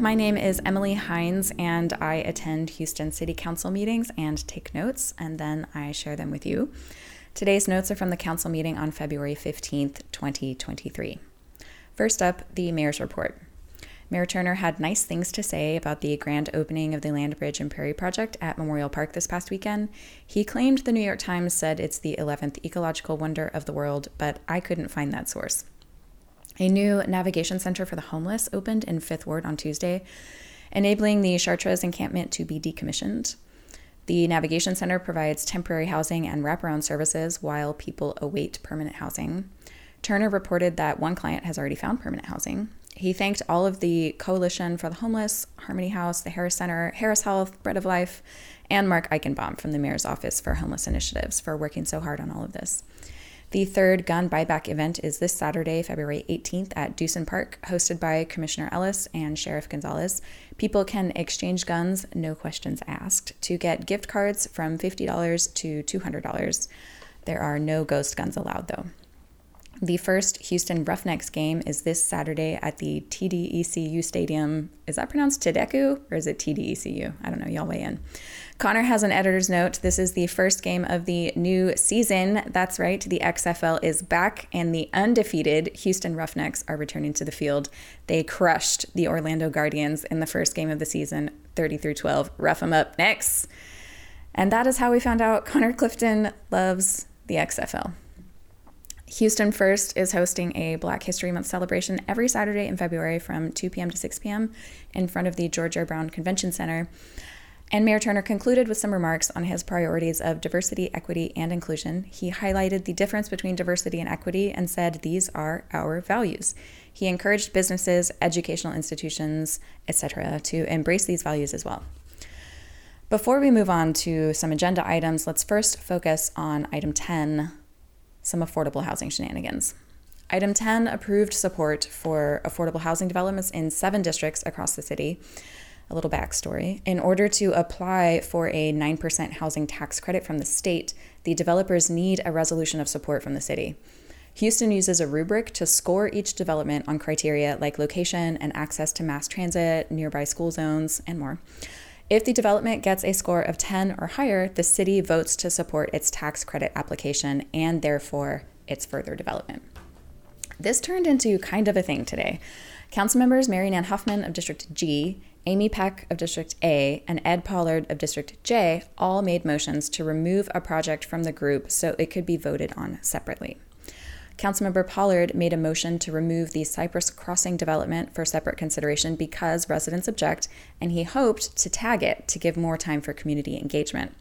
my name is Emily Hines, and I attend Houston City Council meetings and take notes, and then I share them with you. Today's notes are from the council meeting on February 15th, 2023. First up, the mayor's report. Mayor Turner had nice things to say about the grand opening of the Land Bridge and Prairie Project at Memorial Park this past weekend. He claimed the New York Times said it's the 11th ecological wonder of the world, but I couldn't find that source. A new navigation center for the homeless opened in Fifth Ward on Tuesday, enabling the Chartres encampment to be decommissioned. The Navigation Center provides temporary housing and wraparound services while people await permanent housing. Turner reported that one client has already found permanent housing. He thanked all of the Coalition for the Homeless, Harmony House, the Harris Center, Harris Health, Bread of Life, and Mark Eichenbaum from the Mayor's Office for Homeless Initiatives for working so hard on all of this. The third gun buyback event is this Saturday, February 18th at Deussen Park, hosted by Commissioner Ellis and Sheriff Gonzalez. People can exchange guns, no questions asked, to get gift cards from $50 to $200. There are no ghost guns allowed, though. The first Houston Roughnecks game is this Saturday at the TDECU Stadium. Is that pronounced Tidecu or is it TDECU? I don't know. Y'all weigh in. Connor has an editor's note. This is the first game of the new season. That's right. The XFL is back and the undefeated Houston Roughnecks are returning to the field. They crushed the Orlando Guardians in the first game of the season, 30 through 12. Rough them up next. And that is how we found out Connor Clifton loves the XFL. Houston First is hosting a Black History Month celebration every Saturday in February from 2 p.m. to 6 p.m. in front of the George R. Brown Convention Center. And Mayor Turner concluded with some remarks on his priorities of diversity, equity, and inclusion. He highlighted the difference between diversity and equity and said these are our values. He encouraged businesses, educational institutions, etc., to embrace these values as well. Before we move on to some agenda items, let's first focus on item 10 some affordable housing shenanigans. Item 10 approved support for affordable housing developments in seven districts across the city. A little backstory. In order to apply for a 9% housing tax credit from the state, the developers need a resolution of support from the city. Houston uses a rubric to score each development on criteria like location and access to mass transit, nearby school zones, and more. If the development gets a score of 10 or higher, the city votes to support its tax credit application and therefore its further development. This turned into kind of a thing today. Council members Mary Ann Huffman of District G, Amy Peck of District A, and Ed Pollard of District J all made motions to remove a project from the group so it could be voted on separately. Councilmember Pollard made a motion to remove the Cypress Crossing development for separate consideration because residents object, and he hoped to tag it to give more time for community engagement.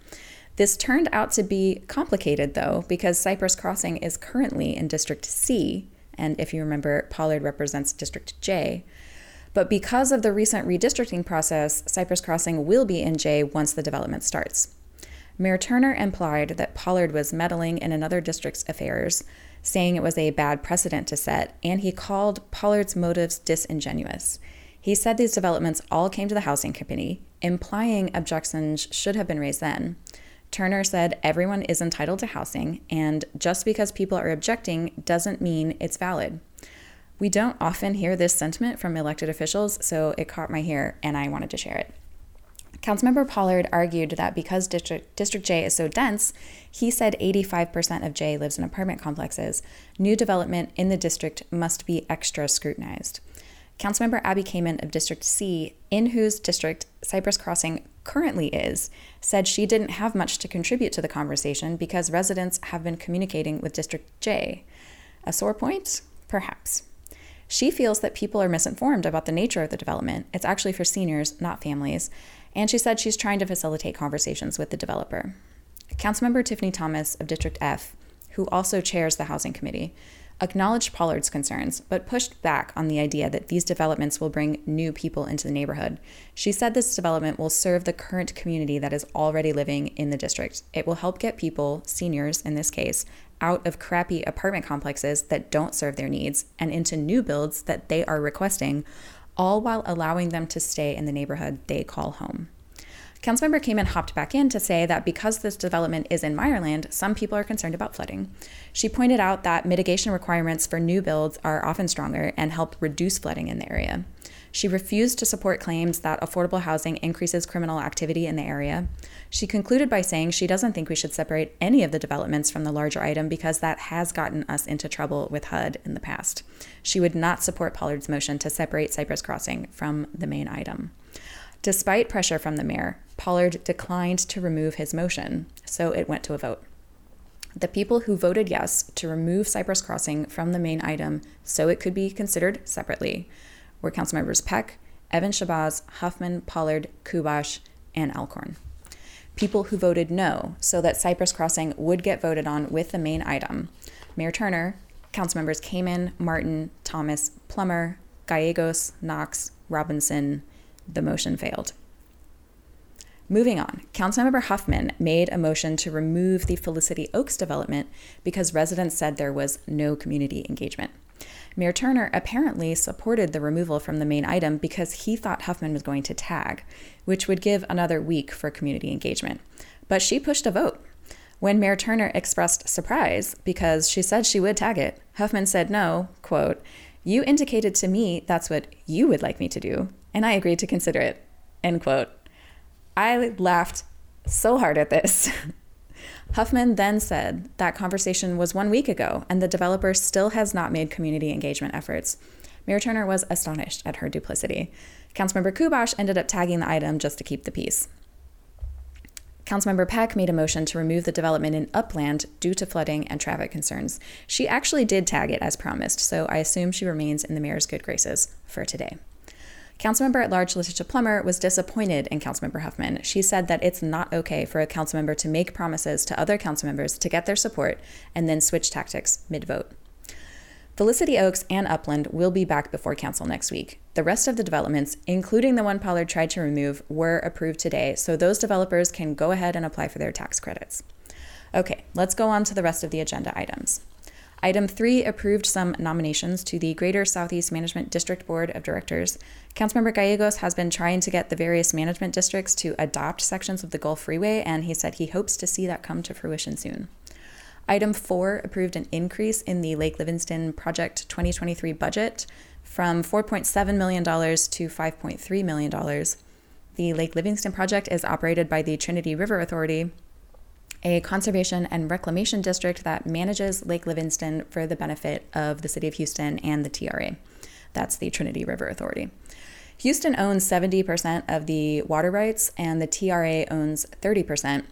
This turned out to be complicated, though, because Cypress Crossing is currently in District C, and if you remember, Pollard represents District J. But because of the recent redistricting process, Cypress Crossing will be in J once the development starts. Mayor Turner implied that Pollard was meddling in another district's affairs, saying it was a bad precedent to set, and he called Pollard's motives disingenuous. He said these developments all came to the Housing Committee, implying objections should have been raised then. Turner said everyone is entitled to housing, and just because people are objecting doesn't mean it's valid. We don't often hear this sentiment from elected officials, so it caught my ear and I wanted to share it. Councilmember Pollard argued that because District, District J is so dense, he said 85% of J lives in apartment complexes. New development in the district must be extra scrutinized. Councilmember Abbie Kamin of District C, in whose district Cypress Crossing currently is, said she didn't have much to contribute to the conversation because residents have been communicating with District J. A sore point? Perhaps. She feels that people are misinformed about the nature of the development. It's actually for seniors, not families and she said she's trying to facilitate conversations with the developer. Councilmember Tiffany Thomas of District F, who also chairs the Housing Committee, acknowledged Pollard's concerns, but pushed back on the idea that these developments will bring new people into the neighborhood. She said this development will serve the current community that is already living in the district. It will help get people, seniors in this case, out of crappy apartment complexes that don't serve their needs and into new builds that they are requesting all while allowing them to stay in the neighborhood they call home. Councilmember Kamin hopped back in to say that because this development is in Meyerland, some people are concerned about flooding. She pointed out that mitigation requirements for new builds are often stronger and help reduce flooding in the area. She refused to support claims that affordable housing increases criminal activity in the area. She concluded by saying she doesn't think we should separate any of the developments from the larger item because that has gotten us into trouble with HUD in the past. She would not support Pollard's motion to separate Cypress Crossing from the main item. Despite pressure from the mayor, Pollard declined to remove his motion, so it went to a vote. The people who voted yes to remove Cypress Crossing from the main item so it could be considered separately were Council Members Peck, Evan Shabazz, Huffman, Pollard, Kubosh, and Alcorn. People who voted no so that Cypress Crossing would get voted on with the main item Mayor Turner, Council Members Kamin, Martin, Thomas, Plummer, Gallegos, Knox, Robinson. The motion failed. Moving on, Councilmember Huffman made a motion to remove the Felicity Oaks development because residents said there was no community engagement. Mayor Turner apparently supported the removal from the main item because he thought Huffman was going to tag, which would give another week for community engagement. But she pushed a vote. When Mayor Turner expressed surprise because she said she would tag it, Huffman said no, quote, You indicated to me that's what you would like me to do, and I agreed to consider it, end quote. I laughed so hard at this. Huffman then said that conversation was one week ago, and the developer still has not made community engagement efforts. Mayor Turner was astonished at her duplicity. Councilmember Kubosh ended up tagging the item just to keep the peace. Councilmember Peck made a motion to remove the development in Upland due to flooding and traffic concerns. She actually did tag it as promised, so I assume she remains in the mayor's good graces for today. Councilmember at large Letitia Plummer was disappointed in Councilmember Huffman. She said that it's not okay for a councilmember to make promises to other councilmembers to get their support and then switch tactics mid vote. Felicity Oaks and Upland will be back before council next week. The rest of the developments, including the one Pollard tried to remove, were approved today, so those developers can go ahead and apply for their tax credits. Okay, let's go on to the rest of the agenda items. Item three approved some nominations to the Greater Southeast Management District Board of Directors. Councilmember Gallegos has been trying to get the various management districts to adopt sections of the Gulf Freeway, and he said he hopes to see that come to fruition soon. Item four approved an increase in the Lake Livingston Project 2023 budget from $4.7 million to $5.3 million. The Lake Livingston project is operated by the Trinity River Authority, a conservation and reclamation district that manages Lake Livingston for the benefit of the City of Houston and the TRA. That's the Trinity River Authority. Houston owns 70% of the water rights, and the TRA owns 30%.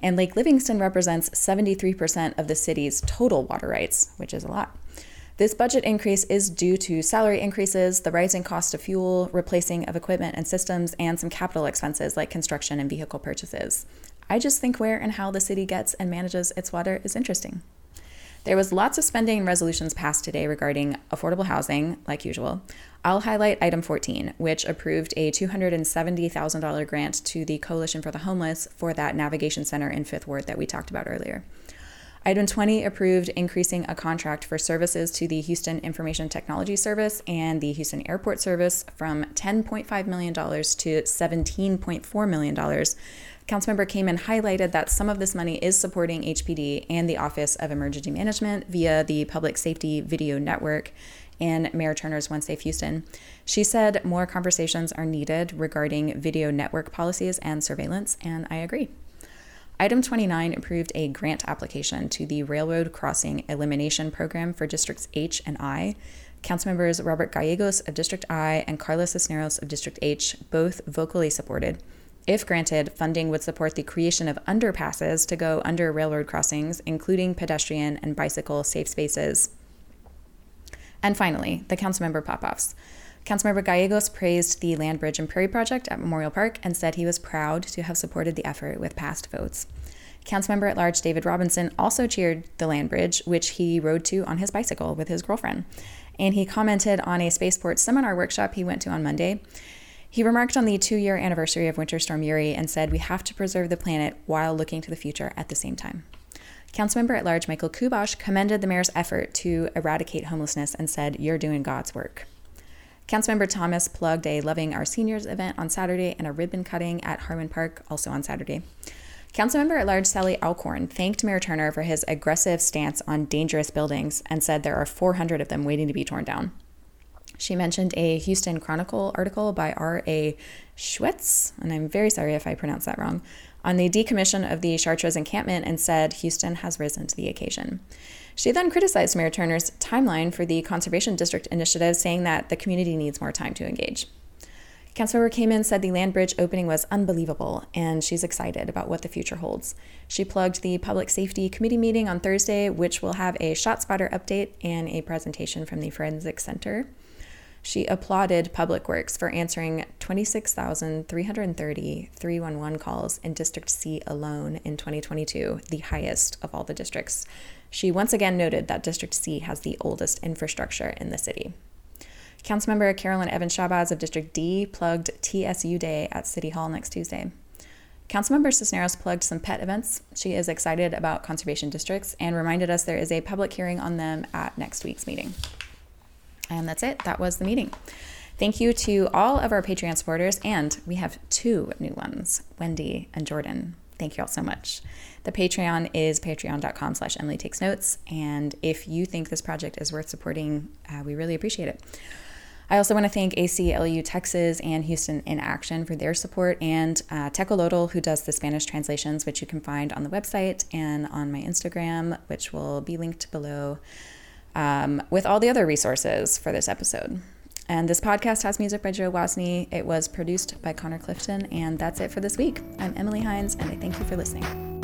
And Lake Livingston represents 73% of the city's total water rights, which is a lot. This budget increase is due to salary increases, the rising cost of fuel, replacing of equipment and systems, and some capital expenses like construction and vehicle purchases. I just think where and how the city gets and manages its water is interesting. There was lots of spending resolutions passed today regarding affordable housing, like usual. I'll highlight item 14, which approved a $270,000 grant to the Coalition for the Homeless for that navigation center in Fifth Ward that we talked about earlier. Item 20 approved increasing a contract for services to the Houston Information Technology Service and the Houston Airport Service from $10.5 million to $17.4 million Councilmember Kamin highlighted that some of this money is supporting HPD and the Office of Emergency Management via the Public Safety Video Network and Mayor Turner's One Safe Houston. She said more conversations are needed regarding video network policies and surveillance, and I agree. Item 29 approved a grant application to the Railroad Crossing Elimination Program for Districts H and I. Councilmembers Robert Gallegos of District I and Karla Cisneros of District H both vocally supported. If granted, funding would support the creation of underpasses to go under railroad crossings, including pedestrian and bicycle safe spaces. And finally, the councilmember pop offs. Councilmember Gallegos praised the Land Bridge and Prairie Project at Memorial Park and said he was proud to have supported the effort with past votes. Councilmember at large David Robinson also cheered the land bridge, which he rode to on his bicycle with his girlfriend. And he commented on a spaceport seminar workshop he went to on Monday. He remarked on the two year anniversary of Winter Storm Uri and said, We have to preserve the planet while looking to the future at the same time. Councilmember at large Michael Kubosh commended the mayor's effort to eradicate homelessness and said, You're doing God's work. Councilmember Thomas plugged a Loving Our Seniors event on Saturday and a ribbon cutting at Harmon Park also on Saturday. Councilmember at large Sallie Alcorn thanked Mayor Turner for his aggressive stance on dangerous buildings and said there are 400 of them waiting to be torn down. She mentioned a Houston Chronicle article by R.A. Schuetz, and I'm very sorry if I pronounced that wrong, on the decommission of the Chartres encampment and said Houston has risen to the occasion. She then criticized Mayor Turner's timeline for the Conservation District initiative, saying that the community needs more time to engage. Councilmember Kamin said the land bridge opening was unbelievable, and she's excited about what the future holds. She plugged the Public Safety Committee meeting on Thursday, which will have a ShotSpotter update and a presentation from the Forensic Center. She applauded Public Works for answering 26,330 311 calls in District C alone in 2022, the highest of all the districts. She once again noted that District C has the oldest infrastructure in the city. Councilmember Carolyn Evans Shabazz of District D plugged TSU Day at City Hall next Tuesday. Councilmember Cisneros plugged some pet events. She is excited about conservation districts and reminded us there is a public hearing on them at next week's meeting. And that's it. That was the meeting. Thank you to all of our Patreon supporters, and we have two new ones, Wendy and Jordan. Thank you all so much. The Patreon is patreon.com slash Emily Takes Notes. And if you think this project is worth supporting, uh, we really appreciate it. I also want to thank ACLU Texas and Houston in Action for their support, and uh, Tecolotl, who does the Spanish translations, which you can find on the website and on my Instagram, which will be linked below, um, with all the other resources for this episode. And this podcast has music by Joe Wasney. It was produced by Connor Clifton, and that's it for this week. I'm Emily Hines, and I thank you for listening.